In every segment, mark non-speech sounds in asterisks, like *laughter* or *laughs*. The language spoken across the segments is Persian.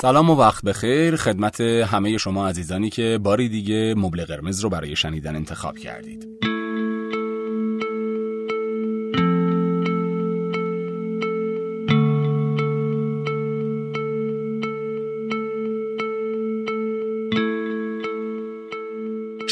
سلام و وقت بخیر. خدمت همه شما عزیزانی که باری دیگه مبل قرمز رو برای شنیدن انتخاب کردید.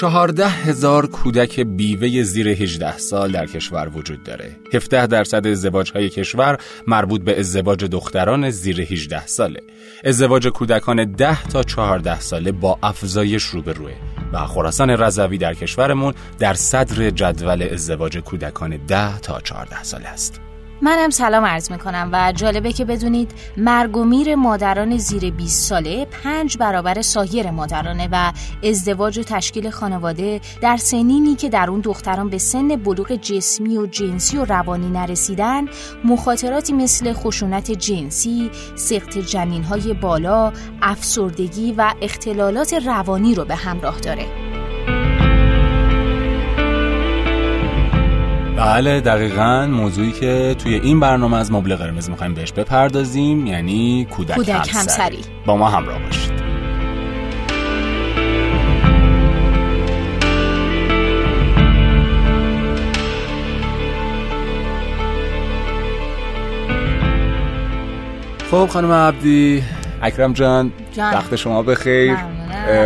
چهارده هزار کودک بیوه زیر 18 سال در کشور وجود داره. 17 درصد ازدواج های کشور مربوط به ازدواج دختران زیر 18 ساله. ازدواج کودکان 10 تا 14 ساله با افزایش روبروه و خراسان رضوی در کشورمون در صدر جدول ازدواج کودکان 10 تا 14 ساله است. منم سلام عرض می‌کنم و جالبه که بدونید مرگ و میر مادران زیر 20 ساله پنج برابر سایر مادرانه و ازدواج و تشکیل خانواده در سنینی که در اون دختران به سن بلوغ جسمی و جنسی و روانی نرسیدن مخاطراتی مثل خشونت جنسی، سقط جنین های بالا، افسردگی و اختلالات روانی رو به همراه داره. بله دقیقا موضوعی که توی این برنامه از مبل قرمز می‌خوایم بهش بپردازیم یعنی کودک, کودک همسری. با ما همراه باشید خب خانم عبدی اکرم جان, جان. وقت شما بخیر.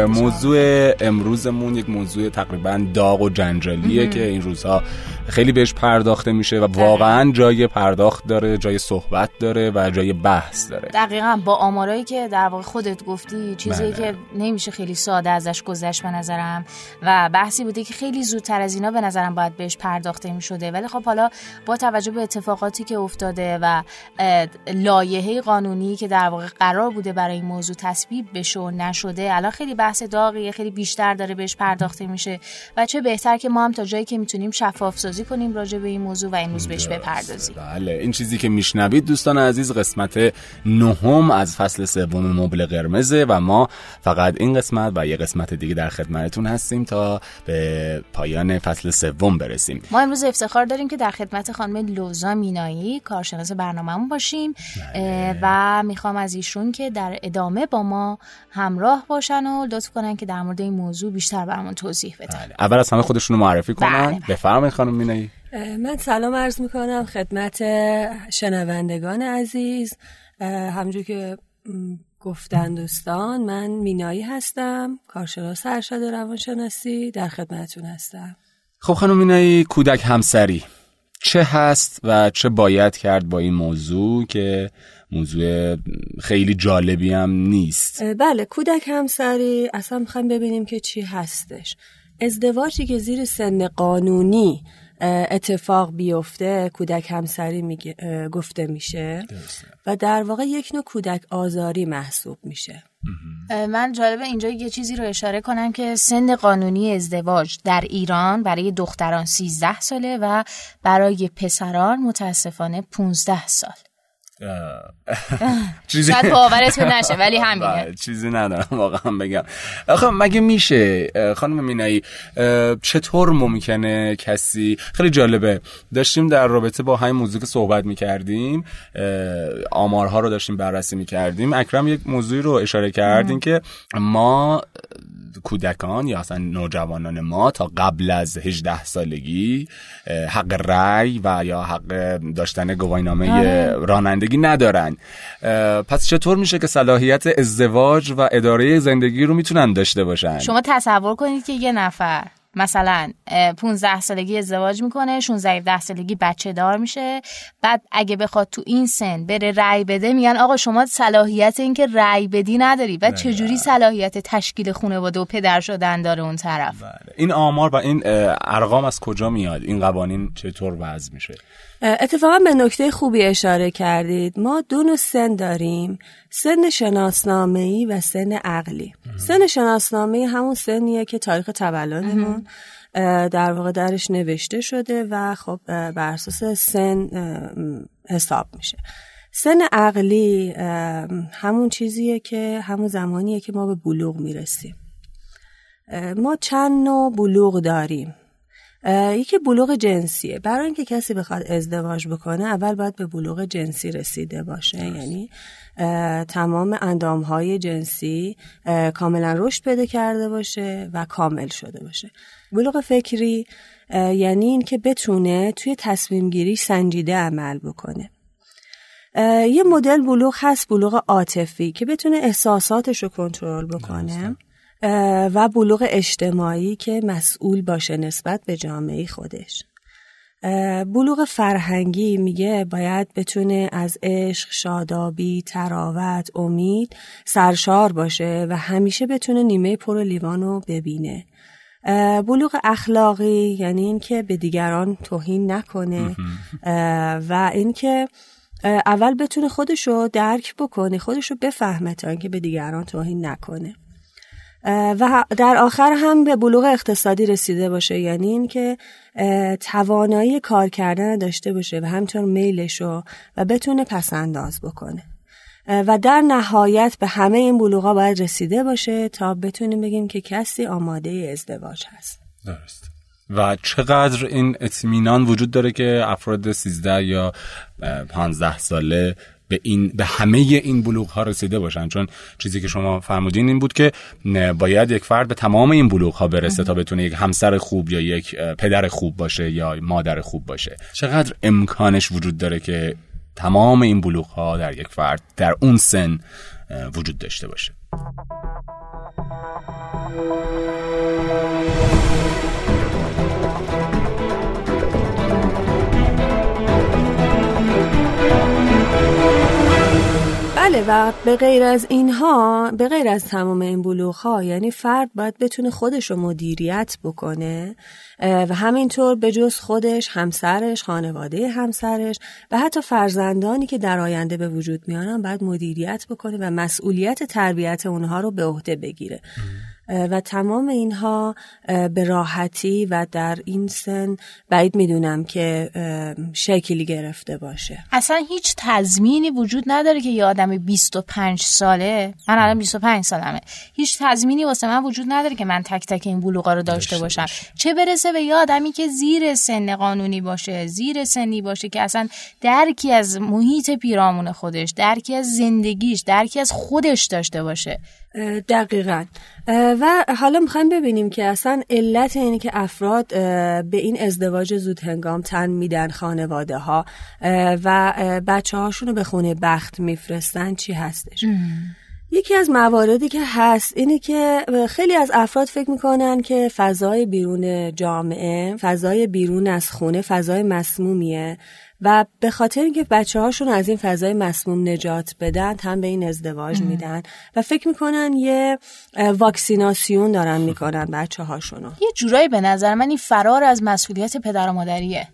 موضوع امروزمون یک موضوع تقریبا داغ و جنجالیه که این روزها خیلی بهش پرداخته میشه و واقعا جای پرداخت داره جای صحبت داره و جای بحث داره. دقیقا با آمارایی که در واقع خودت گفتی چیزی بله. که نمیشه خیلی ساده ازش گذشت به نظرم و بحثی بوده که خیلی زودتر از اینا به نظرم باید بهش پرداخته می‌شده. ولی خب حالا با توجه به اتفاقاتی که افتاده و لایحه قانونی که در واقع قرار بوده برای این موضوع تصویب بشه و نشده الان خیلی بحث داغیه خیلی بیشتر داره بهش پرداخته میشه و چه بهتر که ما هم تا جایی که می‌تونیم شفاف سازی کنیم راجع به این موضوع و این روز بهش بپردازیم. بله این چیزی که میشنوید دوستان عزیز قسمت نهم از فصل سوم مبل قرمزه و ما فقط این قسمت و یه قسمت دیگه در خدمتتون هستیم تا به پایان فصل سوم برسیم. ما امروز افتخار داریم که در خدمت خانم لوزا مینایی کارشناس برنامهمون باشیم. اه، و می‌خوام از ایشون که در ادامه با ما همراه باشن و لطف کنن که در مورد این موضوع بیشتر برامون توضیح بدن. بله. اول از همه خودشون معرفی کنن. بله، بله. بفرمایید خانم مینایی من سلام عرض می کنم خدمت شنوندگان عزیز. همجور که گفتن دوستان من مینایی هستم کارشناس ارشد روانشناسی در خدمتتون هستم. خب خانم مینایی کودک همسری چه هست و چه باید کرد با این موضوع که موضوع خیلی جالبی هم نیست؟ بله کودک همسری اصلا می‌خوایم ببینیم که چی هستش. ازدواجی که زیر سن قانونی اتفاق بیفته کودک همسری میگه- اه، گفته میشه. و در واقع یک نوع کودک آزاری محسوب میشه. من جالبه اینجا یه چیزی رو اشاره کنم که سن قانونی ازدواج در ایران برای دختران 13 ساله و برای پسران متاسفانه 15 سال. *laughs* چیزی شاید باورتون نشه ولی *laughs* همینه. بله، چیزی ندارم واقعا بگم. آخه مگه میشه؟ خانم مینایی چطور ممکنه کسی خیلی جالبه. داشتیم در رابطه با همین موضوع که صحبت می‌کردیم آمارها رو داشتیم بررسی می‌کردیم. اکرم یک موضوعی رو اشاره کردیم که ما کودکان یا اصلا نوجوانان ما تا قبل از 18 سالگی حق رأی و یا حق داشتن گواهینامه آره. رانندگی ندارن پس چطور میشه که صلاحیت ازدواج و اداره زندگی رو می‌تونن داشته باشن شما تصور کنید که یه نفر مثلا اه، 15 سالگی ازدواج می‌کنه 16 17 سالگی بچه دار میشه. بعد اگه بخواد تو این سن بره رأی بده میگن آقا شما صلاحیت این که رأی بدی نداری. بعد چجوری صلاحیت تشکیل خانواده و پدر شدن داره اون طرف؟ بله. این آمار و این ارقام از کجا میاد؟ این قوانین چطور وضع میشه؟ اتفاقا به نکته خوبی اشاره کردید. ما دو نوع سن داریم. سن شناسنامه‌ای و سن عقلی. سن شناسنامه‌ای همون سنیه که تاریخ تولدمون در واقع درش نوشته شده و خب بر اساس سن حساب میشه. سن عقلی همون چیزیه که همون زمانیه که ما به بلوغ می‌رسیم. ما چند نوع بلوغ داریم. یکی بلوغ جنسیه. برای اینکه کسی بخواد ازدواج بکنه اول باید به بلوغ جنسی رسیده باشه. یعنی تمام اندام های جنسی کاملا رشد پیدا کرده باشه و کامل شده باشه. بلوغ فکری یعنی اینکه بتونه توی تصمیم گیری سنجیده عمل بکنه. یه مدل بلوغ هست بلوغ عاطفی که بتونه احساساتش رو کنترل بکنه. و بلوغ اجتماعی که مسئول باشه نسبت به جامعه خودش. بلوغ فرهنگی میگه باید بتونه از عشق، شادابی، تراوت، امید سرشار باشه و همیشه بتونه نیمه پر لیوان رو ببینه. بلوغ اخلاقی یعنی اینکه به دیگران توهین نکنه و اینکه اول بتونه خودشو درک بکنه خودشو بفهمه تا اینکه به دیگران توهین نکنه. و در آخر هم به بلوغ اقتصادی رسیده باشه. یعنی اینکه توانایی کار کردن داشته باشه و همینطور میلشو و بتونه پسنداز بکنه. و در نهایت به همه این بلوغا باید رسیده باشه تا بتونیم بگیم که کسی آماده ازدواج هست. درست. و چقدر این اطمینان وجود داره که افراد 13 یا 15 ساله به این به همه این بلوغ ها رسیده باشن. چون چیزی که شما فرمودین این بود که باید یک فرد به تمام این بلوغ ها برسه تا بتونه یک همسر خوب یا یک پدر خوب باشه یا مادر خوب باشه. چقدر امکانش وجود داره که تمام این بلوغ ها در یک فرد در اون سن وجود داشته باشه؟ بله و به غیر از اینها به غیر از تمام این بلوغ ها یعنی فرد باید بتونه خودش رو مدیریت بکنه و همینطور به جز خودش همسرش خانواده همسرش و حتی فرزندانی که در آینده به وجود میانن باید مدیریت بکنه و مسئولیت تربیت اونها رو به عهده بگیره. و تمام اینها به راحتی و در این سن بعید می‌دونم که شکلی گرفته باشه. اصلا هیچ تضمینی وجود نداره که یه آدم 25 ساله من الان 25 سالمه. هیچ تضمینی واسه من وجود نداره که من تک تک این بلوغا رو داشته باشم. چه برسه به یه آدمی که زیر سن قانونی باشه زیر سنی باشه که اصلا درکی از محیط پیرامون خودش درکی از زندگیش درکی از خودش داشته باشه. دقیقا. و حالا می‌خوایم ببینیم که اصلا علت اینه که افراد به این ازدواج زود هنگام تن میدن خانواده ها و بچه هاشون رو به خونه بخت میفرستن چی هستش؟ یکی از مواردی که هست اینه که خیلی از افراد فکر می‌کنن که فضای بیرون جامعه فضای بیرون از خونه فضای مسمومیه. و به خاطر اینکه بچه هاشون از این فضای مسموم نجات بدن هم به این ازدواج میدن و فکر می‌کنن یه واکسیناسیون دارن می‌کنن بچه هاشونو یه جورایی به نظر من این فرار از مسئولیت پدر و مادریه.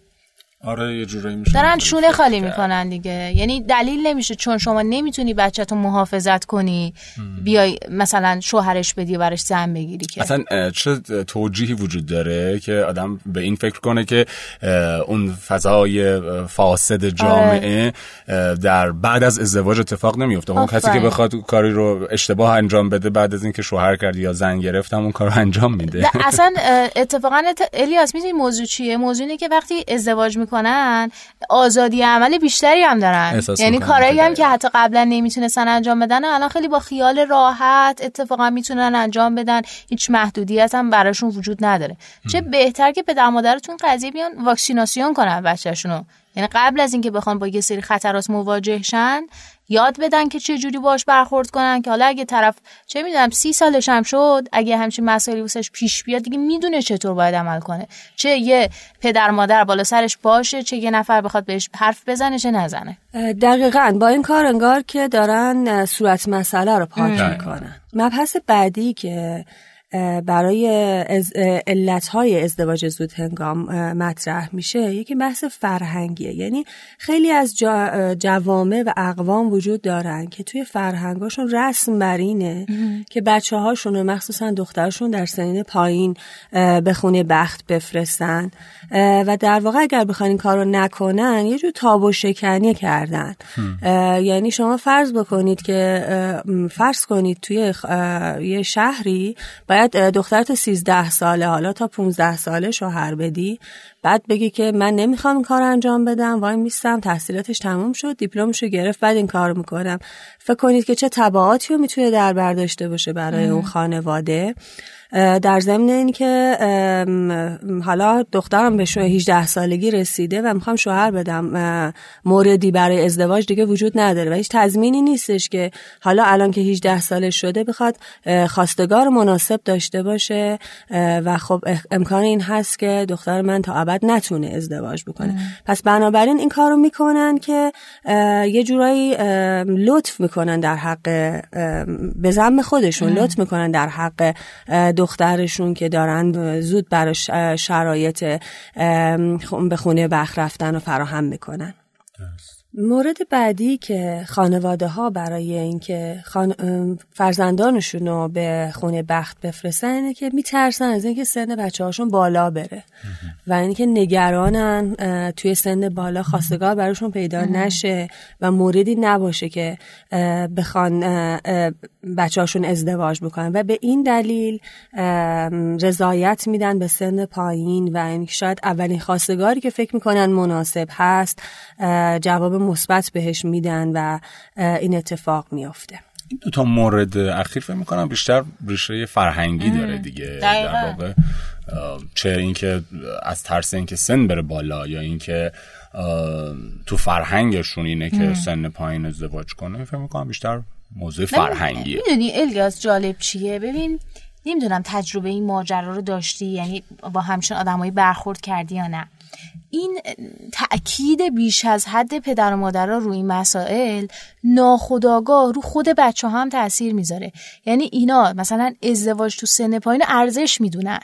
آره یه جورایی میشه دارن شونه خالی می‌کنن دیگه. یعنی دلیل نمیشه چون شما نمی‌تونی بچهتون محافظت کنی. بیای مثلا شوهرش بدی و براش زن بگیری که. اصلا چه توجیهی وجود داره که آدم به این فکر کنه که اون فضای فاسد جامعه در بعد از ازدواج اتفاق نمیفته اون کسی که بخواد کاری رو اشتباه انجام بده بعد از اینکه شوهر کرد یا زن گرفت اون کار رو انجام میده. اصلا اتفاقا الیاس می‌دونی موضوع چیه؟ موضوع اینه که وقتی ازدواج می‌کنن آزادی عمل بیشتری هم دارن. یعنی کارایی هم که حتی قبلا نمی‌تونستن انجام بدن الان خیلی با خیال راحت اتفاقا می‌تونن انجام بدن. هیچ محدودیت هم براشون وجود نداره. چه بهتر که پدر مادرتون قضیه بیان واکسیناسیون کنن بچه‌شونو. یعنی قبل از اینکه بخوان با یه سری خطرات مواجه شن یاد بدن که چه جوری باش برخورد کنن که حالا اگه طرف چه می‌دونم سی سالش هم شد اگه همچین مسائلی واسش پیش بیاد دیگه می‌دونه چطور باید عمل کنه. چه یه پدر مادر بالا سرش باشه چه یه نفر بخواد بهش حرف بزنه چه نزنه. دقیقا با این کار انگار که دارن صورت مسئله رو پاک می‌کنن. مبحث بعدی که برای علتهای ازدواج زود هنگام مطرح میشه. یکی بحث فرهنگیه. یعنی خیلی از جوامع و اقوام وجود دارن که توی فرهنگاشون رسم بر اینه که بچه هاشون و مخصوصا دخترشون در سنین پایین به خونه بخت بفرستن. و در واقع اگر بخوان این کار رو نکنن یه جور تاب و شکنی کردن. یعنی شما فرض بکنید که فرض کنید توی یه شهری باید دختر تا 13 ساله حالا تا 15 ساله شوهر بدی بعد بگی که من نمی‌خوام این کار انجام بدم وای میستم تحصیلاتش تموم شد دیپلمشو گرفت بعد این کار می‌کنم. فکر کنید که چه تبعاتی رو می‌تونه در بر داشته باشه برای اون خانواده. در ضمن این که حالا دخترم به 18 سالگی رسیده و می‌خوام شوهر بدم. موردی برای ازدواج دیگه وجود نداره و هیچ تضمینی نیستش که حالا الان که 18 ساله شده بخواد خواستگار مناسب داشته باشه. و خب امکان این هست که دختر من تا ابد نتونه ازدواج بکنه. پس بنابراین این کارو می‌کنن که یه جورایی لطف می‌کنن در حق به زم خودشون لطف می‌کنن در حق دخترشون که دارن زود براش شرایط به خونه بخ رفتن و فراهم می‌کنن. مورد بعدی که خانواده ها برای اینکه خان... فرزندانشون رو به خونه بخت بفرستن اینه که میترسن از اینکه سن بچه هاشون بالا بره. و اینکه نگرانن توی سن بالا خواستگار براشون پیدا نشه و موردی نباشه که بخوان بچه هاشون ازدواج بکنن. و به این دلیل رضایت میدن به سن پایین و اینکه شاید اولین خواستگاری که فکر می‌کنن مناسب هست جواب مثبت بهش میدن و این اتفاق میافته. این دو تا مورد اخیر فکر می‌کنم بیشتر ریشه فرهنگی داره دیگه در واقع چه اینکه از ترس اینکه سن بره بالا یا اینکه تو فرهنگشون اینه که سن پایین ازدواج کنه فکر می‌کنم بیشتر موضوع فرهنگیه. می‌دونی الیاس جالب چیه؟ ببین نمی‌دونم تجربه این ماجرا رو داشتی؟ یعنی با همچین آدمایی برخورد کردی یا نه؟ این تأکید بیش از حد پدر و مادرها روی این مسائل ناخداگاه رو خود بچه ها هم تاثیر می‌ذاره. یعنی اینا مثلا ازدواج تو سن پایین ارزش می‌دونن.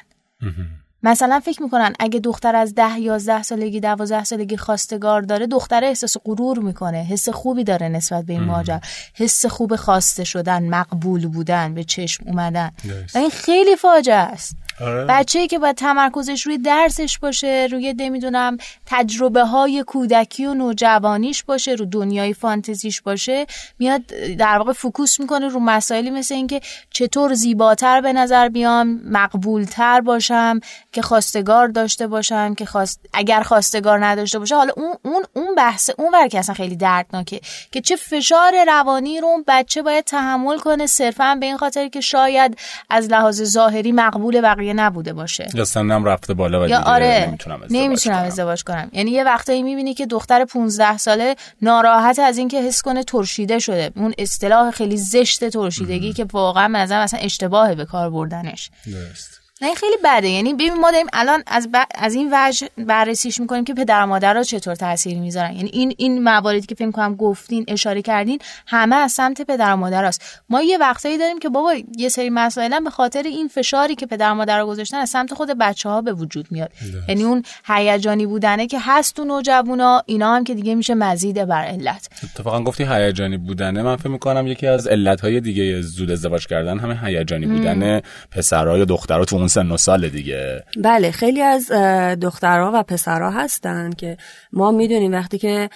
مثلا فکر می‌کنن اگه دختر از ده یازده سالگی دوازده سالگی خواستگار داره دختر احساس غرور می‌کنه حس خوبی داره نسبت به این ماجرا. حس خوب خواسته شدن مقبول بودن به چشم اومدن. و این خیلی فاجعه است. آره. بچه که باید تمرکزش روی درسش باشه روی نمی‌دونم تجربه های کودکی و نوجوانیش باشه رو دنیای فانتزیش باشه میاد در واقع فکوس می‌کنه رو مسائلی مثل اینکه چطور زیباتر به نظر بیام مقبولتر باشم که خواستگار داشته باشم که خواست... اگر خواستگار نداشته باشه حالا اون اون اون بحث اون ور که اصلا خیلی دردناکه که چه فشار روانی رو اون بچه باید تحمل کنه صرفا به این خاطر که شاید از لحاظ ظاهری مقبول بقیه نبوده باشه. یا سنم رفته بالا و یا آره نمی‌تونم ازدواج, نمی‌تونم کنم. ازدواج کنم. یعنی یه وقتایی می‌بینی که دختر 15 ساله ناراحت از اینکه حس کنه ترشیده شده. اون اصطلاح خیلی زشت ترشیدگی که واقعا مثلا مثلا اشتباهه به کار بردنش. درست. نه خیلی بده. یعنی ببین ما داریم الان از, از این وجه بررسیش می‌کنیم که پدر و مادر چطور تاثیر می‌ذارن. یعنی این این مواردی که فکر کنم گفتین اشاره کردین همه از سمت پدر و مادر است. ما یه وقتایی داریم که بابا یه سری مسائل به خاطر این فشاری که پدر و مادر گذاشتن از سمت خود بچه ها به وجود میاد. یعنی اون هیجانی بودنه که هست تو نوجوانا اینا هم که دیگه میشه مزید بر علت. اتفاقا گفتی هیجانی بودنه. من فکر می‌کنم یکی از علت های دیگه زود ازدواج کردن همه هیجانی بودن پسرها یا دخترها تو اون سن و سال دیگه. بله خیلی از دخترها و پسرها هستن که ما می‌دونیم وقتی که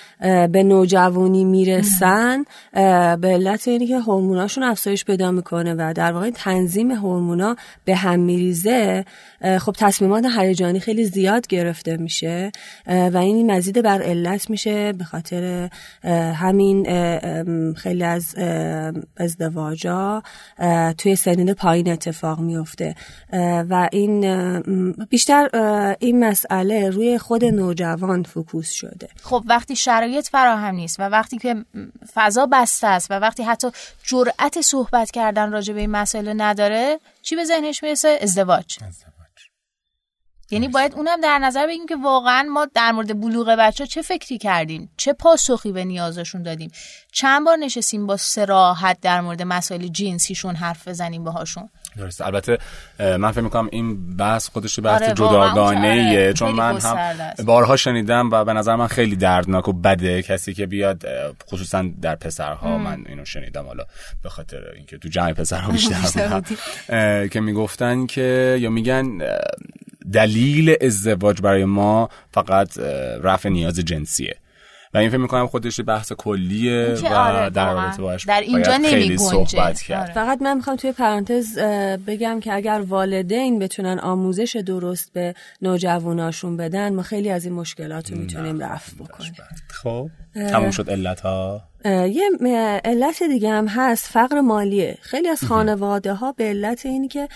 به نوجوانی می‌رسن به علت اینی که هورموناشون افزایش پیدا می‌کنه و در واقع تنظیم هورمونا به هم میریزه خب تصمیمات هیجانی خیلی زیاد گرفته میشه و این مزید بر علت میشه به خاطر همین خیلی از ازدواجا توی سنین پایین اتفاق میفته و این بیشتر این مسئله روی خود نوجوان فکوس شده. خب وقتی شرایط فراهم نیست و وقتی که فضا بسته است و وقتی حتی جرأت صحبت کردن راجع به این مسئله نداره چی به ذهنش می‌رسه؟ ازدواج. یعنی باید اونم در نظر بگیم که واقعا ما در مورد بلوغ بچه چه فکری کردیم؟ چه پاسخی به نیازشون دادیم؟ چند بار نشستیم با سراحت در مورد مسائل جنسیشون حرف بزنیم باهاشون؟ درست البته من فکر می‌کنم این بحث خودش بحث آره، جداگانه ایه چون من هم. بارها شنیدم و به نظر من خیلی دردناک و بده کسی که بیاد خصوصا در پسرها. من اینو شنیدم حالا به خاطر اینکه تو جمع پسرها بیشتر *laughs* که می‌گفتن که یا میگن دلیل ازدواج برای ما فقط رفع نیاز جنسیه. و این فکر می‌کنم خودش بحث کلیه و آره، در. رابطه باش در اینجا نمی‌گنجه. صحبت کرد آره. فقط من می‌خوام توی پرانتز بگم که اگر والدین بتونن آموزش درست به نوجواناشون بدن ما خیلی از این مشکلات رو می‌تونیم رفع بکنیم خب تموم شد علت ها یه علت دیگه هم هست فقر مالیه. خیلی از خانواده ها به علت اینی که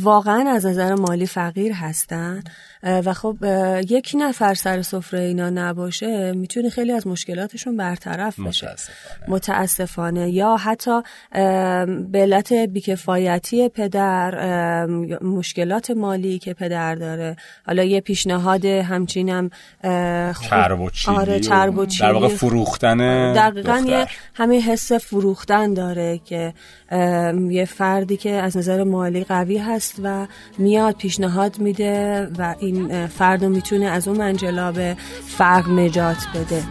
واقعا از نظر مالی فقیر هستن. و خب اه، یک نفر سر سفره اینا نباشه می‌تونه خیلی از مشکلاتشون برطرف بشه. متاسفانه. متاسفانه. یا حتی به علت بیکفایتی پدر مشکلات مالی که پدر داره. حالا یه پیشنهاد همچینم اه، خوب- چرب و چیلی آره چرب و در واقع. فروختن دقیقا دختر. یه همین حس فروختن داره که یه فردی که از نظر مالی قوی هست و میاد پیشنهاد میده و این فرد رو می‌تونه از اون منجلاب فقر نجات بده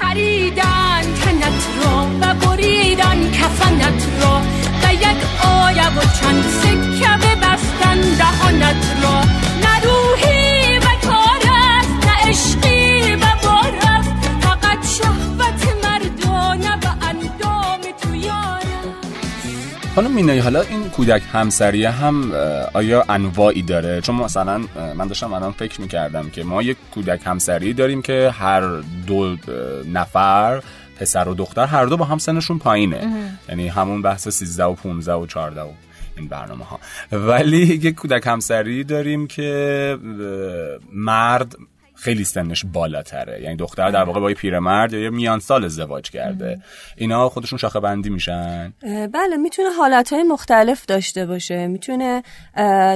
خریدن تنت رو و بریدن کفنت رو و یک آیه و چند سکه ببستن دهانت رو نه خانم مینایی حالا این کودک همسریه هم آیا انواعی داره؟ چون مثلا من داشتم الان فکر می‌کردم که ما یک کودک همسری داریم که هر دو نفر پسر و دختر هر دو با هم سنشون پایینه. یعنی همون بحث 13 و 15 و 14 و این برنامه ها ولی یک کودک همسری داریم که مرد خیلی سنش بالاتره. یعنی دختر در واقع با یه پیرمرد یا میان سال ازدواج کرده. اینا خودشون شاخه بندی میشن. بله می‌تونه حالتهای مختلف داشته باشه. می‌تونه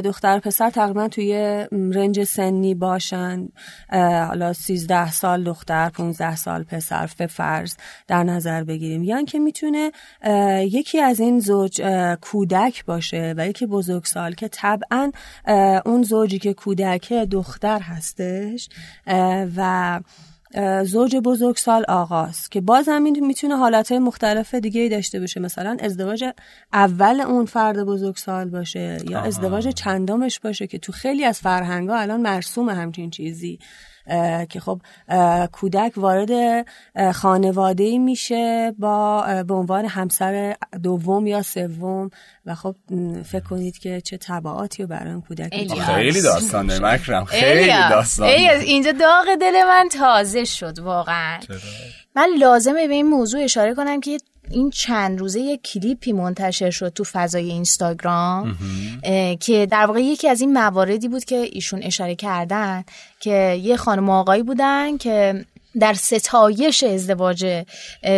دختر پسر تقریبا توی رنج سنی باشن. حالا 13 سال دختر 15 سال پسر به فرض در نظر بگیریم. یا اینکه می‌تونه اه، یکی از این زوج کودک باشه و یکی بزرگسال که طبعا اون زوجی که کودکه دختر هستش و زوج بزرگسال آقاست که باز هم این می‌تونه حالتهای مختلف دیگه ای داشته باشه. مثلا ازدواج اول اون فرد بزرگسال باشه یا ازدواج چندمش باشه که تو خیلی از فرهنگا الان مرسوم همچین چیزی. که خب کودک وارد خانواده ای میشه با به عنوان همسر دوم یا سوم و خب فکر کنید که چه تبعاتی رو برای اون کودک خیلی داستان داره مکرم. خیلی داستان. اینجا داغ دل من تازه شد واقعا. من لازمه به این موضوع اشاره کنم که این چند روزه یک کلیپی منتشر شد تو فضای اینستاگرام که در واقع یکی از این مواردی بود که ایشون اشاره کردن که یه خانم آقایی بودن که در ستایش ازدواج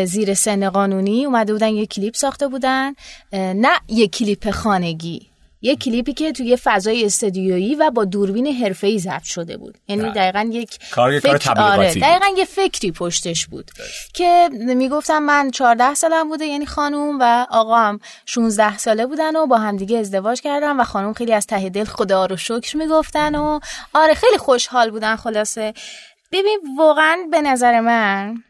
زیر سن قانونی اومده بودن یه کلیپ ساخته بودن نه یه کلیپ خانگی. یه کلیپی که توی فضای استودیویی و با دوربین حرفه‌ای ضبط شده بود یعنی بله. دقیقا یک کار- فکر- آره. دقیقا یه فکری پشتش بود که می‌گفتم من 14 سالم بوده یعنی خانوم و آقا هم 16 ساله بودن و با همدیگه ازدواج کردن و خانوم خیلی از ته دل خدا رو شکر می‌گفتن و آره خیلی خوشحال بودن خلاصه ببین واقعا به نظر من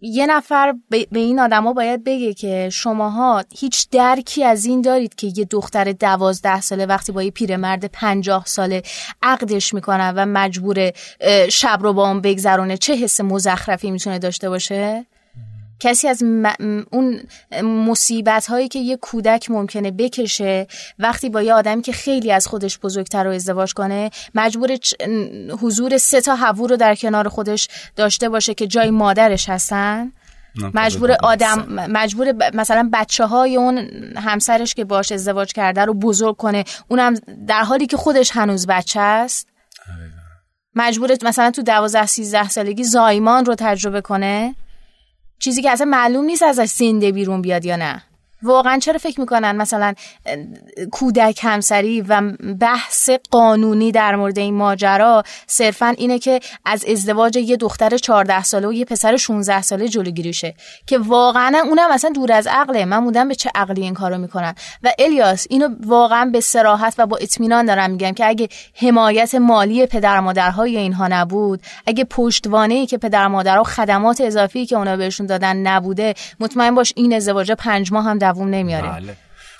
یه نفر به این آدما باید بگه که شماها هیچ درکی از این دارید که یه دختر دوازده ساله وقتی با یه پیرمرد پنجاه ساله عقدش می‌کنن و مجبور شب رو با اون بگذرونه چه حس مزخرفی می‌تونه داشته باشه؟ کسی از م- اون مصیبت هایی که یه کودک ممکنه بکشه وقتی با یه آدمی که خیلی از خودش بزرگتر رو ازدواج کنه مجبور چ- حضور سه تا هوو رو در کنار خودش داشته باشه که جای مادرش هستن؟ مجبور آدم مجبور مثلا بچه های اون همسرش که باش ازدواج کرده رو بزرگ کنه اونم در حالی که خودش هنوز بچه است؟ مجبور مثلا تو دوازده سیزده سالگی زایمان رو تجربه کنه؟ چیزی که اصلا معلوم نیست ازش زنده بیرون بیاد یا نه. واقعا چرا فکر می‌کنن مثلا کودک همسری و بحث قانونی در مورد این ماجرا صرفا اینه که از ازدواج یه دختر 14 ساله و یه پسر 16 ساله جلوگیری شه که واقعا اونم مثلا دور از عقله. من بودم به چه عقلی این کارو می‌کنن. و الیاس اینو واقعا به سراحت و با اطمینان دارم میگم که اگه حمایت مالی پدر مادرهای اینها نبود اگه پشتوانه ای که پدر مادرها خدمات اضافی که اونا بهشون دادن نبوده مطمئن باش این ازدواج پنج ماه هم دووم نمیاره بله.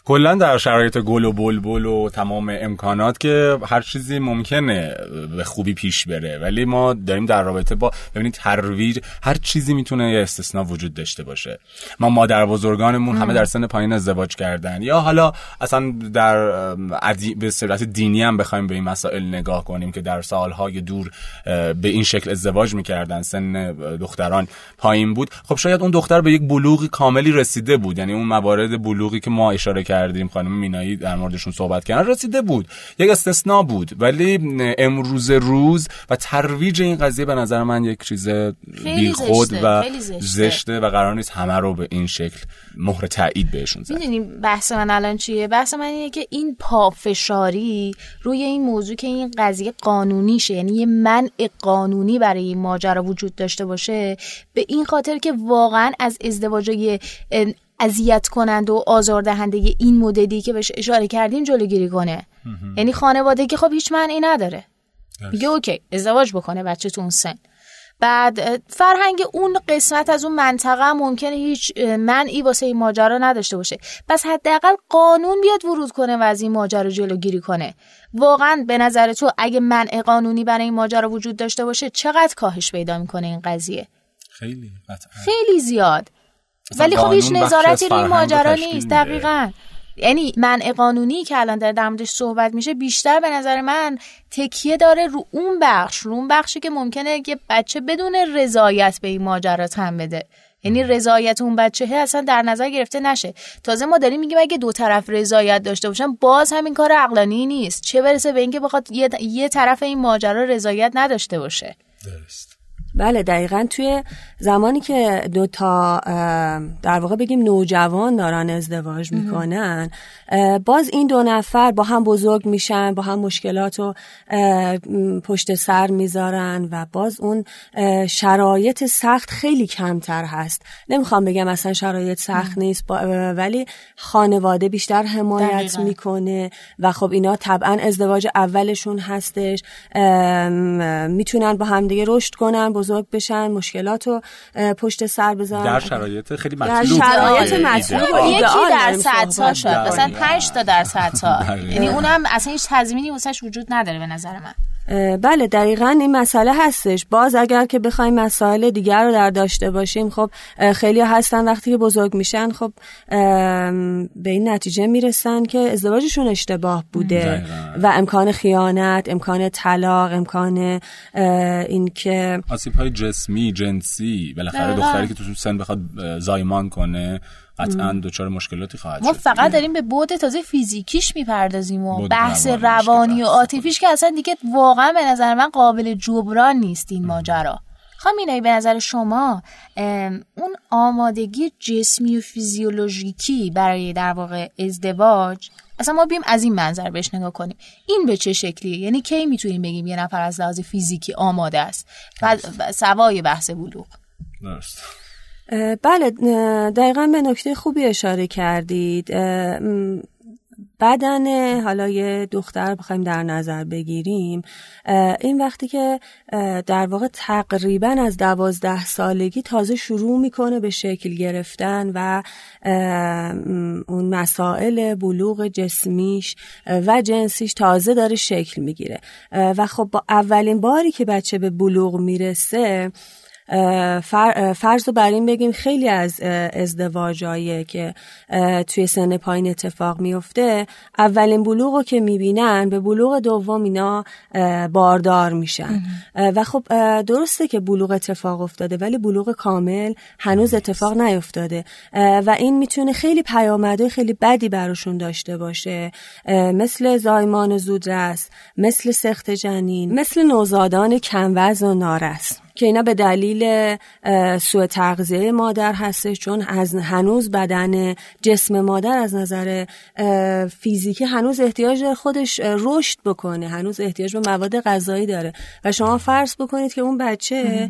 کلا در شرایط گل و بلبل و تمام امکانات که هر چیزی ممکنه به خوبی پیش بره. ولی ما داریم در رابطه با ببینید ترویج هر چیزی می‌تونه یه استثنا وجود داشته باشه. ما مادر بزرگانمون همه در سن پایین ازدواج کردن. یا حالا اصلا در عدی... به صورت دینی هم بخوایم به این مسائل نگاه کنیم که در سالهای دور به این شکل ازدواج می‌کردن. سن دختران پایین بود. خب شاید اون دختر به یک بلوغی کاملی رسیده بود. یعنی اون موارد بلوغی که ما اشاره کردیم خانم مینایی در موردشون صحبت کردن. رسیده بود. یک استثنا بود. ولی امروز روز و ترویج این قضیه به نظر من یک چیز بیخود و زشته. و قرار نیست همه رو به این شکل مهر تایید بهشون زد. می‌دونی بحث من الان چیه؟ بحث من اینه که این پافشاری روی این موضوع که این قضیه قانونی شه یعنی یه منع قانونی برای این ماجرا وجود داشته باشه به این خاطر که واقعا از ازدواجای اذیت کنند و آزاردهنده این مدلی که بهش اشاره کردیم جلوگیری کنه. یعنی خانواده که خب هیچ معنی نداره. میگه اوکی ازدواج بکنه بچه تو اون سن. بعد فرهنگ اون قسمت از اون منطقه ممکنه هیچ منعی واسه این ماجرا نداشته باشه. پس حداقل قانون بیاد ورود کنه و از این ماجرا جلوگیری کنه. واقعا به نظر تو اگه منع قانونی برای این ماجرا وجود داشته باشه چقدر کاهش پیدا می‌کنه این قضیه؟ خیلی خیلی زیاد. ولی خب هیچ نظارتی این ماجرا نیست دقیقا. یعنی منع قانونی که الان در درمدش صحبت میشه بیشتر به نظر من تکیه داره رو اون بخش رو اون بخشی که ممکنه که بچه بدون رضایت به این ماجرا تن بده. یعنی رضایت اون بچه اصلا در نظر گرفته نشه. تازه ما داریم میگیم اگه دو طرف رضایت داشته باشن باز همین کار عقلانی نیست. چه برسه به اینکه بخواد یه, یه طرف این ماجرا رضایت نداشته باشه. درست. بله دقیقا توی زمانی که دو تا در واقع بگیم نوجوان دارن ازدواج می‌کنن باز این دو نفر با هم بزرگ میشن با هم مشکلات رو پشت سر می‌ذارن و باز اون شرایط سخت خیلی کمتر هست. نمی‌خوام بگم اصلا شرایط سخت نیست ولی خانواده بیشتر حمایت می‌کنه و خب اینا طبعا ازدواج اولشون هستش می‌تونن با همدیگه رشد کنن بزرگ بشن مشکلات رو پشت سر بذارن. در شرایط خیلی در شرایط مطلوب یکی در صد ها شد. مثلا 5 تا در صد ها *laughs* یعنی اونم اصلا هیچ تضمینی واسش وجود نداره به نظر من. بله دقیقا این مسئله هستش. باز اگر که بخوایم مسائل دیگر رو در داشته باشیم خب خیلی هستن وقتی که بزرگ میشن خب به این نتیجه می‌رسن که ازدواجشون اشتباه بوده. و امکان خیانت امکان طلاق امکان اینکه آسیب های جسمی جنسی بالاخره دختری که تو سن بخواد زایمان کنه قطعا دچار مشکلاتی خواهد ما فقط داریم به بود تازه فیزیکیش می‌پردازیم و بحث روانی و عاطفیش که اصلا دیگه واقعا به نظر من قابل جبران نیست این ماجرا. خب به نظر شما اون آمادگی جسمی و فیزیولوژیکی برای در واقع ازدواج اصلا ما بیم از این منظر بهش نگاه کنیم. این به چه شکلیه؟ یعنی کی می‌تونیم بگیم یه نفر از لحاظ فیزیکی آماده است؟ و سوای بحث بلوغ. درست. بله دقیقا به نکته خوبی اشاره کردید. بدن حالا یه دختر بخوایم در نظر بگیریم. این وقتی که در واقع تقریبا از دوازده سالگی تازه شروع می‌کنه به شکل گرفتن و اون مسائل بلوغ جسمیش و جنسیش تازه داره شکل می‌گیره. و خب با اولین باری که بچه به بلوغ می‌رسه فرض رو بر این بگیم خیلی از ازدواجایی که توی سن پایین اتفاق میفته اولین بلوغ رو که می‌بینن به بلوغ دوم اینا باردار میشن. و خب درسته که بلوغ اتفاق افتاده ولی بلوغ کامل هنوز اتفاق نیفتاده و این می‌تونه خیلی پیامده خیلی بدی براشون داشته باشه. مثل زایمان زودرس مثل سخت جنین مثل نوزادان کموز و نارس. که اینا به دلیل سوء تغذیه مادر هستش چون از هنوز بدن جسم مادر از نظر فیزیکی هنوز احتیاج داره خودش رشد بکنه هنوز احتیاج به مواد غذایی داره. و شما فرض بکنید که اون بچه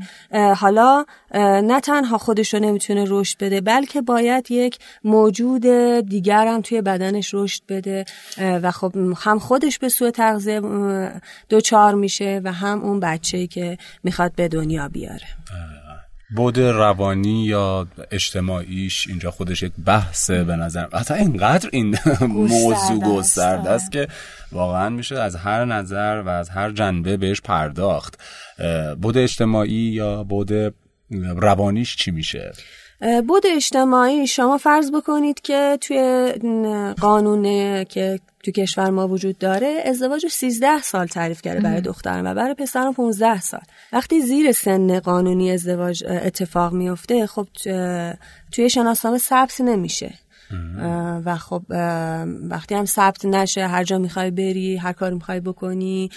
حالا نه تنها خودش رو نمی‌تونه رشد بده بلکه باید یک موجود دیگر هم توی بدنش رشد بده. و خب هم خودش به سوء تغذیه دوچار میشه و هم اون بچه‌ای که می‌خواد به دنیا بیاره. بود روانی یا اجتماعیش اینجا خودش یک بحثه به نظر حتی اینقدر این *laughs* موضوع گسترده است که واقعا میشه از هر نظر و از هر جنبه بهش پرداخت. بود اجتماعی یا بود روانیش چی میشه؟ بود اجتماعی شما فرض بکنید که توی قانون که تو کشور ما وجود داره ازدواج 13 سال تعریف کرده برای دختران و برای پسران 15 سال. وقتی زیر سن قانونی ازدواج اتفاق میفته خب توی شناسنامه ثبت نمیشه. و خب وقتی هم ثبت نشه هر جا می‌خوای بری هر کار می‌خوای بکنی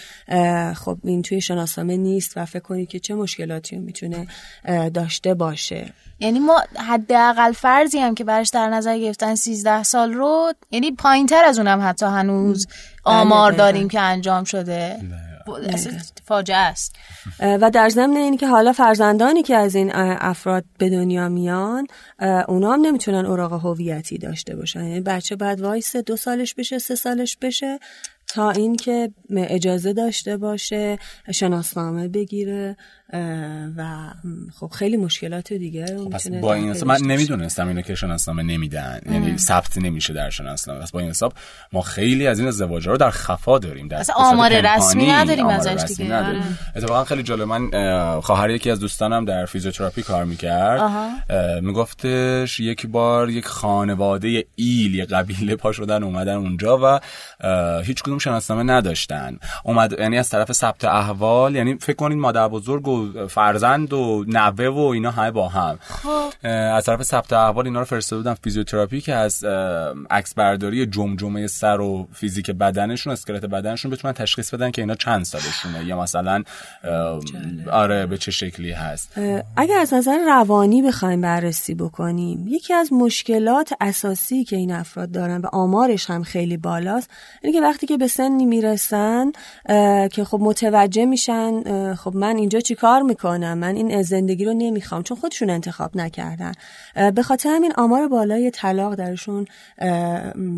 خب این توی شناسنامه نیست و فکر کنید که چه مشکلاتی می‌تونه داشته باشه. یعنی ما حداقل فرضی هم که برش در نظر گرفتن 13 سال رو یعنی پایین تر از اونم حتی هنوز آمار داریم که انجام شده. فاجعه است. و در ضمن این که حالا فرزندانی که از این افراد به دنیا میان اونا هم نمی‌تونن اوراق هویتی داشته باشن. یعنی بچه بعد وایسه دو سالش بشه سه سالش بشه تا اینکه اجازه داشته باشه شناسنامه بگیره. و خب خیلی مشکلات دیگه پس با این حساب من نمی‌دونستم اینو که شناسنامه نمیدن. یعنی ثبت نمیشه در شناسنامه. پس با این حساب ما خیلی از این ازدواج رو در خفا داریم. در آمار رسمی نداریم ازش دیگه. آره. اتفاقا خیلی جالب. من خواهر یکی از دوستانم در فیزیوتراپی کار می‌کرد. میگفتش یک بار یک خانواده ایل یه قبیله پا شدن اومدن اونجا و هیچ کدوم شناسنامه نداشتن. اومد یعنی از طرف ثبت احوال یعنی فکر کنید مادر بزرگ و فرزند و نوه و اینا همه با هم خب. از طرف ثبت احوال اینا رو فرستاده بودن فیزیوتراپی که از عکس برداری جمجمه سر و فیزیک بدنشون اسکلت بدنشون بتونن تشخیص بدن که اینا چند سالشونه یا مثلا آره به چه شکلی هست اگر از نظر روانی بخوایم بررسی بکنیم یکی از مشکلات اساسی که این افراد دارن و آمارش هم خیلی بالاست اینه که وقتی که به سنی می‌رسن که خب متوجه میشن خب من اینجا چی کار می‌کنم. من این زندگی رو نمی‌خوام چون خودشون انتخاب نکردن. به خاطر همین آمار بالای طلاق درشون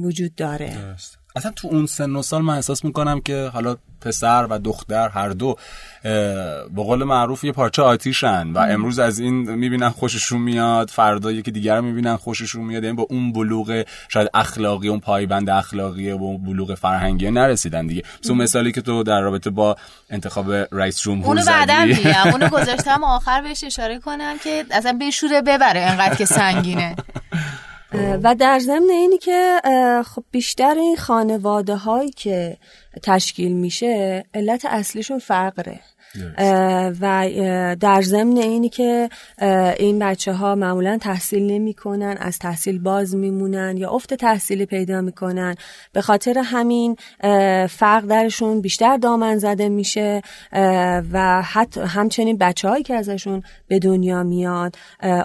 وجود داره. اصلا تو اون سن و سال من احساس می‌کنم که حالا پسر و دختر هر دو به قول معروف یه پارچه آتیشن و امروز از این می‌بینن خوششون میاد فردا یکی دیگر می‌بینن خوششون میاد. یعنی با اون بلوغ شاید اخلاقی اون پایبند اخلاقی و اون بلوغ فرهنگی نرسیدن دیگه. مثل مثالی که تو در رابطه با انتخاب رئیس جمهور اونو بعدا میگم. اونو *laughs* گذاشتم آخر بهش اشاره کنم که اصلا بشوره ببره انقدر که سنگینه. *laughs* و در ضمن اینی که خب بیشتر این خانواده هایی که تشکیل میشه علت اصلیشون فقره و در ضمن اینی که این بچه ها معمولا تحصیل نمی کنن از تحصیل باز میمونن یا افت تحصیلی پیدا می‌کنن. به خاطر همین فرق درشون بیشتر دامن زده میشه و حتی همچنین بچه هایی که ازشون به دنیا میاد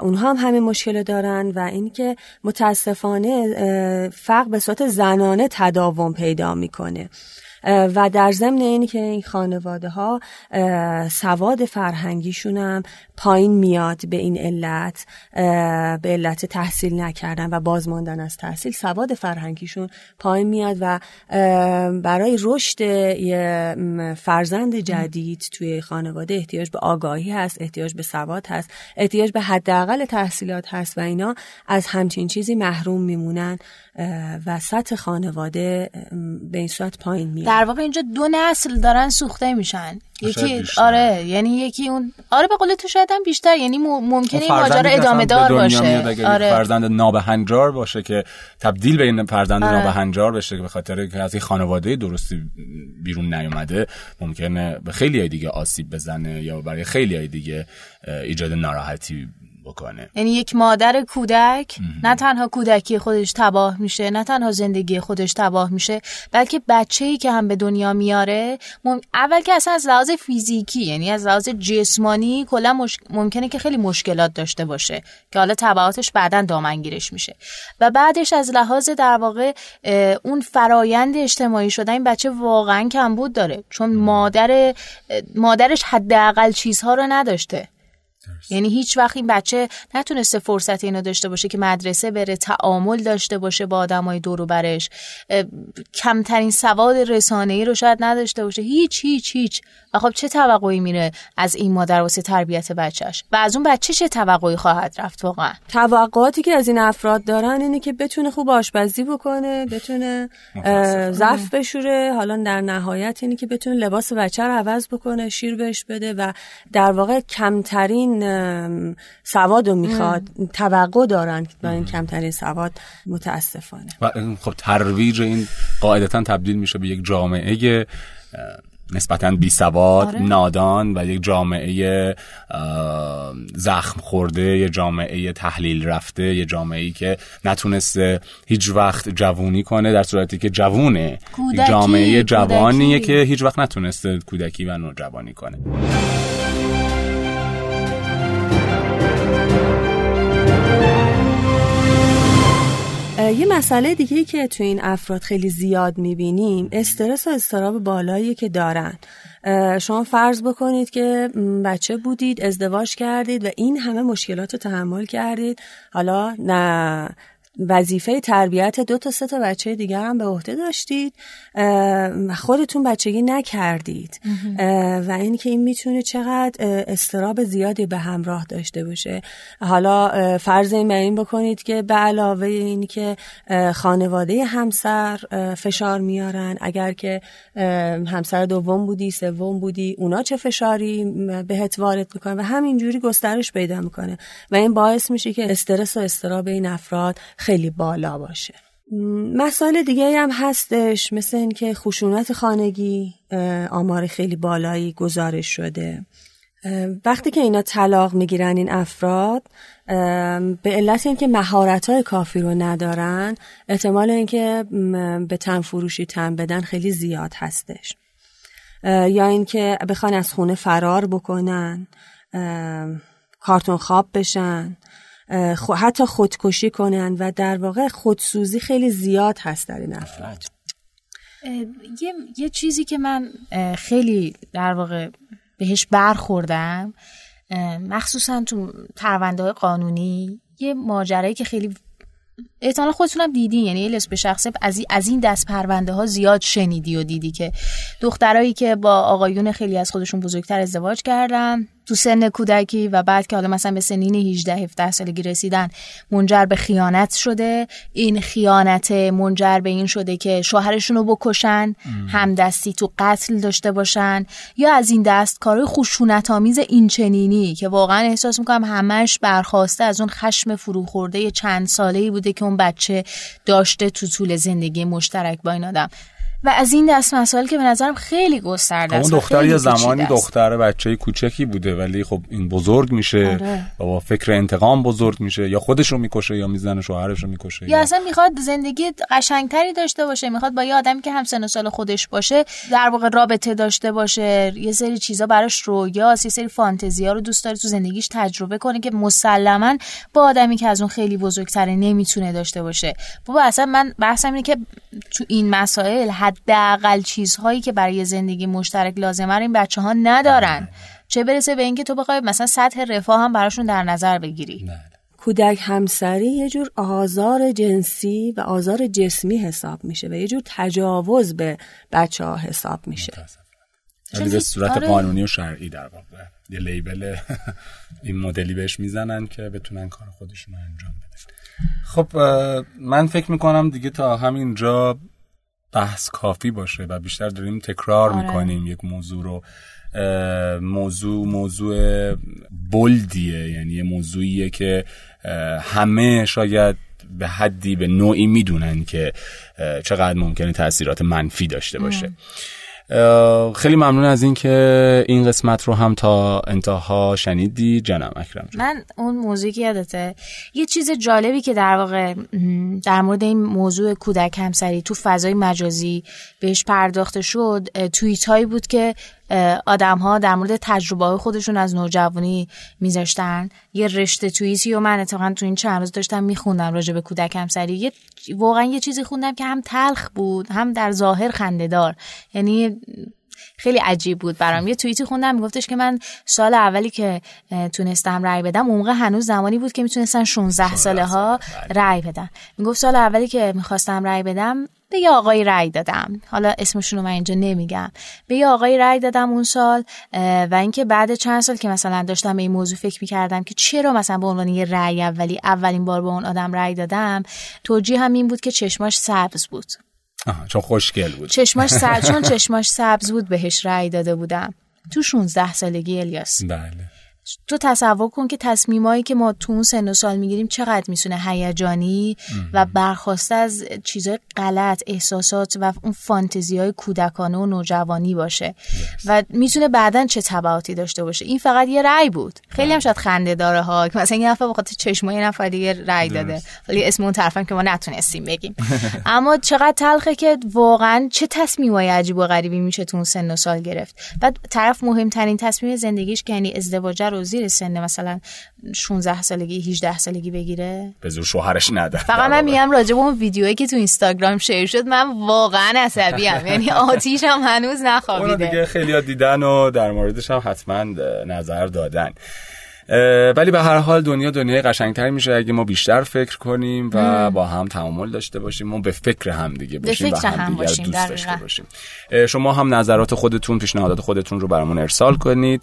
اونها هم همین مشکل دارن و اینکه متاسفانه فرق به صورت زنانه تداوم پیدا می‌کنه. و در ضمن اینی که این خانواده ها سواد فرهنگیشون هم پایین میاد به این علت به علت تحصیل نکردن و بازماندن از تحصیل سواد فرهنگیشون پایین میاد و برای رشد فرزند جدید توی خانواده احتیاج به آگاهی هست احتیاج به سواد هست احتیاج به حداقل تحصیلات هست و اینا از همچین چیزی محروم میمونن. و سطح خانواده به این صورت پایین میاد. در واقع اینجا دو نسل دارن سوخته میشن. یکی آره یعنی یکی اون آره به قول تو شاید هم بیشتر. یعنی ممکنه این ماجرا ادامه دار باشه. آره. فرزند نابهنجار باشه که تبدیل به این فرزند آره. نابهنجار بشه که به خاطر که از این خانواده درستی بیرون نیومده ممکنه به خیلی های دیگه آسیب بزنه یا برای خیلی های دیگه ایجاد ناراحتی بکنه. یعنی یک مادر کودک نه تنها کودکی خودش تباه میشه نه تنها زندگی خودش تباه میشه بلکه بچه ای که هم به دنیا میاره مم... اول که اصلا از لحاظ فیزیکی یعنی از لحاظ جسمانی کلا مش... ممکنه که خیلی مشکلات داشته باشه که حالا تبعاتش بعدا دامنگیرش میشه. و بعدش از لحاظ در واقع اون فرایند اجتماعی شدن این بچه واقعا کمبود داره. چون مادر مادرش حداقل چیزها رو نداشته. یعنی هیچ وقت این بچه نتونسته فرصت اینو داشته باشه که مدرسه بره تعامل داشته باشه با آدمای دور و برش. کمترین سواد رسانه ای رو شاید نداشته باشه. هیچ هیچ هیچ. و خب چه توقعی میره از این مادر واسه تربیت بچهش و از اون بچه چه توقعی خواهد رفت واقعا؟ توقعاتی که از این افراد دارن اینه که بتونه خوب آشپزی بکنه بتونه ظرف بشوره. حالا در نهایت اینه که بتونه لباس بچه رو عوض بکنه شیر بهش بده و در واقع کمترین سواد رو می‌خواد توقع دارن با این کمترین سواد متاسفانه. و خب ترویج این قاعدتا تبدیل میشه به یک جامعه نسبتا بی سواد آره. نادان و یک جامعه زخم خورده یه جامعه تحلیل رفته یه جامعه ای که نتونسته هیچ وقت جوونی کنه در صورتی که جوونه کودکی، جامعه جوانیه که هیچ وقت نتونسته کودکی و نوجوانی کنه. یه مسئله دیگه که تو این افراد خیلی زیاد می‌بینیم استرس و استراب بالایی که دارن. شما فرض بکنید که بچه بودید ازدواج کردید و این همه مشکلات رو تحمل کردید. حالا نه وظیفه تربیت دو تا سه تا بچه دیگر هم به عهده داشتید خودتون بچگی نکردید. و این که این می‌تونه چقدر استراب زیادی به همراه داشته باشه. حالا فرض این این بکنید که به علاوه این که خانواده همسر فشار میارن. اگر که همسر دوم بودی سوم بودی اونا چه فشاری بهت وارد می‌کنن و همینجوری گسترش پیدا می‌کنه. و این باعث میشه که استرس و استراب این افراد خیلی بالا باشه. مسائل دیگه هم هستش مثل اینکه خشونت خانگی آمار خیلی بالایی گزارش شده. وقتی که اینا طلاق می‌گیرن این افراد به علت اینکه مهارت های کافی رو ندارن احتمال اینکه به تن فروشی تن بدن خیلی زیاد هستش. یا اینکه بخوان از خونه فرار بکنن کارتون خواب بشن. حتی خودکشی کنن و در واقع خودسوزی خیلی زیاد هست در این افراد. یه،, یه چیزی که من خیلی در واقع بهش برخوردم مخصوصا تو پرونده های قانونی یه ماجرایی که خیلی احتمالا خودتونم دیدین یعنی الس به شخصه از این دست پرونده ها زیاد شنیدی و دیدی که دخترایی که با آقایون خیلی از خودشون بزرگتر ازدواج کردن تو سن کودکی و بعد که حالا مثلا به سنین 18 17 سالگی رسیدن منجر به خیانت شده. این خیانت منجر به این شده که شوهرشون رو بکشن همدستی تو قتل داشته باشن یا از این دست کارهای خشونت آمیز این چنینی که واقعا احساس می‌کنم همش برخواسته از اون خشم فروخورده چند ساله ای بوده که اون بچه داشته تو طول زندگی مشترک با این آدم. و از این دست مسائل که به نظرم خیلی گسترده است اون دختر یه زمانی دختر بچه کوچکی بوده ولی خب این بزرگ میشه آره. و با فکر انتقام بزرگ میشه. یا خودش رو می‌کشه یا می‌زنه شوهرش رو می‌کشه یا, اصلا می‌خواد زندگی قشنگتری داشته باشه می‌خواد با یه آدمی که هم سن و سال خودش باشه در واقع رابطه داشته باشه یه سری چیزا براش رویاست یه سری فانتزیا رو دوست داره تو زندگیش تجربه کنه که مسلما با آدمی که از اون خیلی بزرگتره نمی‌تونه داشته باشه. بابا اصلا من بحثم اینه که تو این مسائل حداقل چیزهایی که برای زندگی مشترک لازمه رو این بچه ها ندارن چه برسه به اینکه تو بخوای مثلا سطح رفاه هم براشون در نظر بگیری. کودک همسری یه جور آزار جنسی و آزار جسمی حساب میشه و یه جور تجاوز به بچه ها حساب میشه. ولی به صورت آره. قانونی و شرعی در واقع. یه لیبل *laughs* این مدلی بهش می‌زنن که بتونن کار خودشون رو انجام بدن. خب من فکر می‌کنم دیگه تا همینجا بحث کافی باشه و بیشتر داریم تکرار آره. می‌کنیم یک موضوع رو. موضوع موضوع بلدیه. یعنی یه موضوعیه که همه شاید به حدی به نوعی می‌دونن که چقدر ممکنه تاثیرات منفی داشته باشه. خیلی ممنون از اینکه این قسمت رو هم تا انتها شنیدی جنم اکرم جان. من اون موزیک یادته یه چیز جالبی که در واقع در مورد این موضوع کودک همسری تو فضای مجازی بهش پرداخته شد توییت هایی بود که آدم ها در مورد تجربه های خودشون از نوجوانی میذاشتن. یه رشته توییتی و من اتفاقا تو این چند روز داشتم میخوندم راجع به کودک همسری. یه واقعا یه چیزی خوندم که هم تلخ بود هم در ظاهر خندهدار. یعنی خیلی عجیب بود برام. یه توییتی خوندم میگفتش که من سال اولی که تونستم رأی بدم اون موقع هنوز زمانی بود که می‌تونستن 16 ساله ها بله. رأی بدن. می‌گفت سال اولی که می‌خواستم رأی بدم به یه آقای رأی دادم. حالا اسمشون رو من اینجا نمیگم. به یه آقای رأی دادم اون سال و اینکه بعد چند سال که مثلا داشتم به این موضوع فکر می‌کردم که چرا مثلا به عنوان یه رأی اولی اولین بار به اون آدم رأی دادم توجیه هم این بود که چشماش سبز بود. چون خوشگل بود. چشماش سبز چون *laughs* چشماش سبز بود بهش رأی داده بودم. تو 16 سالگی الیاس. بله. تو تصور کن که تصمیمایی که ما تو اون سن و سال می‌گیریم چقدر می‌تونه هیجانی و برخواسته از چیزای غلط احساسات و اون فانتزی های کودکانه و نوجوانی باشه. و می‌تونه بعدا چه تبعاتی داشته باشه. این فقط یه رأی بود. خیلی هم شاید خنده داره ها. که مثلا یه نفر بخاطر چشمای یه نفر دیگه رأی داده. ولی اسم اون طرفم که ما نتونستیم بگیم. *laughs* اما چقدر تلخه که واقعا چه تصمیمای عجیب و غریبی میشه تو اون سن و سال گرفت. بعد طرف مهمترین تصمیم زندگیش که یعنی ازدواج رو زیر سن مثلا 16 سالگی 18 سالگی بگیره؟ به زور شوهرش نده فقط من میگم راجع به اون ویدیویی که تو اینستاگرام شیر شد من واقعا عصبی ام. یعنی آتیشم هنوز نخوابیده. دیگه خیلی دیدن و در موردش هم حتما نظر دادن. ولی به هر حال دنیا دنیای قشنگتری میشه. اگه ما بیشتر فکر کنیم و با هم تعامل داشته باشیم ما به فکر هم دیگه باشیم و هم دیگه دوست داشته باشیم. شما هم نظرات خودتون پیشنهادات خودتون رو برامون ارسال کنید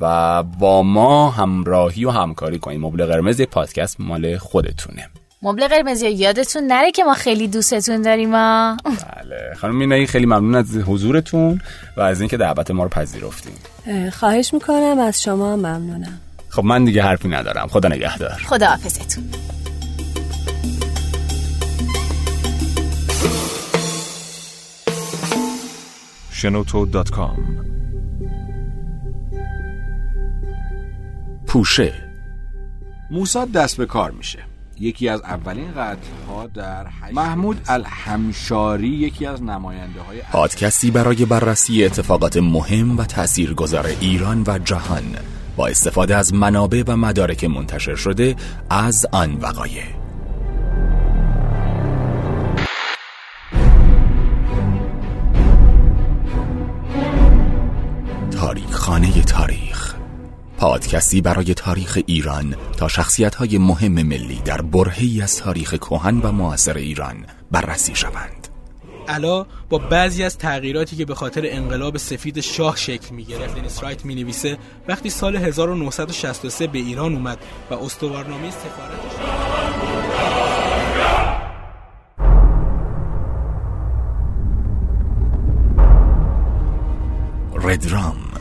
و با ما همراهی و همکاری کنید. مبل قرمز پادکست مال خودتونه. مبل قرمز یادتون نره که ما خیلی دوستتون داریم ما بله. خانم مینایی خیلی ممنون از حضورتون و از اینکه دعوت ما رو پذیرفتیم خواهش می‌کنم از شما ممنونم. خب من دیگه حرفی ندارم. خدا نگهدار. خدا حافظتون شنوتو.com پوشه. موساد دست به کار میشه. یکی از اولین قتل ها در محمود الحمشاری یکی از نماینده های پادکستی برای بررسی اتفاقات مهم و تاثیرگذار ایران و جهان. با استفاده از منابع و مدارک منتشر شده از آن وقایع. تاریخ خانه تاریخ. پادکستی برای تاریخ ایران تا شخصیت های مهم ملی در برهی از تاریخ کهن و معاصر ایران بررسی شوند. علا با بعضی از تغییراتی که به خاطر انقلاب سفید شاه شکل می گرفت دنیس رایت می نویسه وقتی سال 1963 به ایران اومد و استوارنامه سفارتش ردرام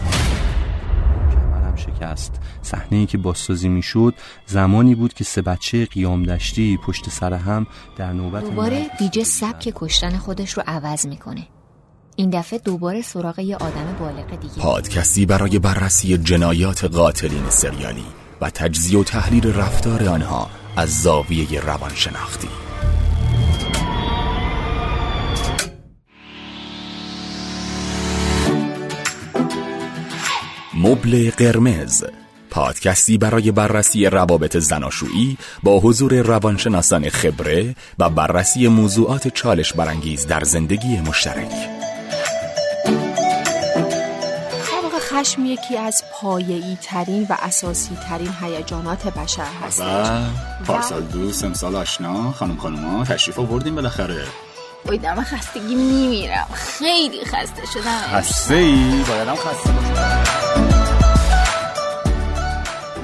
شکست. صحنه ای که بازسازی می‌شد زمانی بود که سه بچه قیام دشتی پشت سر هم در نوبت دوباره دیجه سبک کشتن خودش رو عوض می‌کنه. این دفعه دوباره سراغ یه آدم بالغ دیگه پادکستی برای بررسی جنایات قاتلین سریالی و تجزیه و تحلیل رفتار آنها از زاویه روانشناختی. مبل قرمز. پادکستی برای بررسی روابط زناشویی با حضور روانشناسان خبره و بررسی موضوعات چالش برانگیز در زندگی مشترک. خشم یکی از پایه‌ای ترین و اساسی ترین هیجانات بشر هست و پارسال دوست امسال آشنا خانم خانوما تشریف آوردیم بالاخره. دم خستگی میمیرم خیلی خسته شدم خسته ای؟ بایدم خسته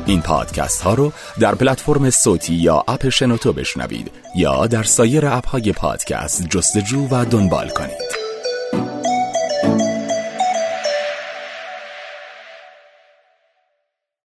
این پادکست ها رو در پلتفرم صوتی یا اپ شنوتو بشنوید یا در سایر اپ های پادکست جستجو و دنبال کنید.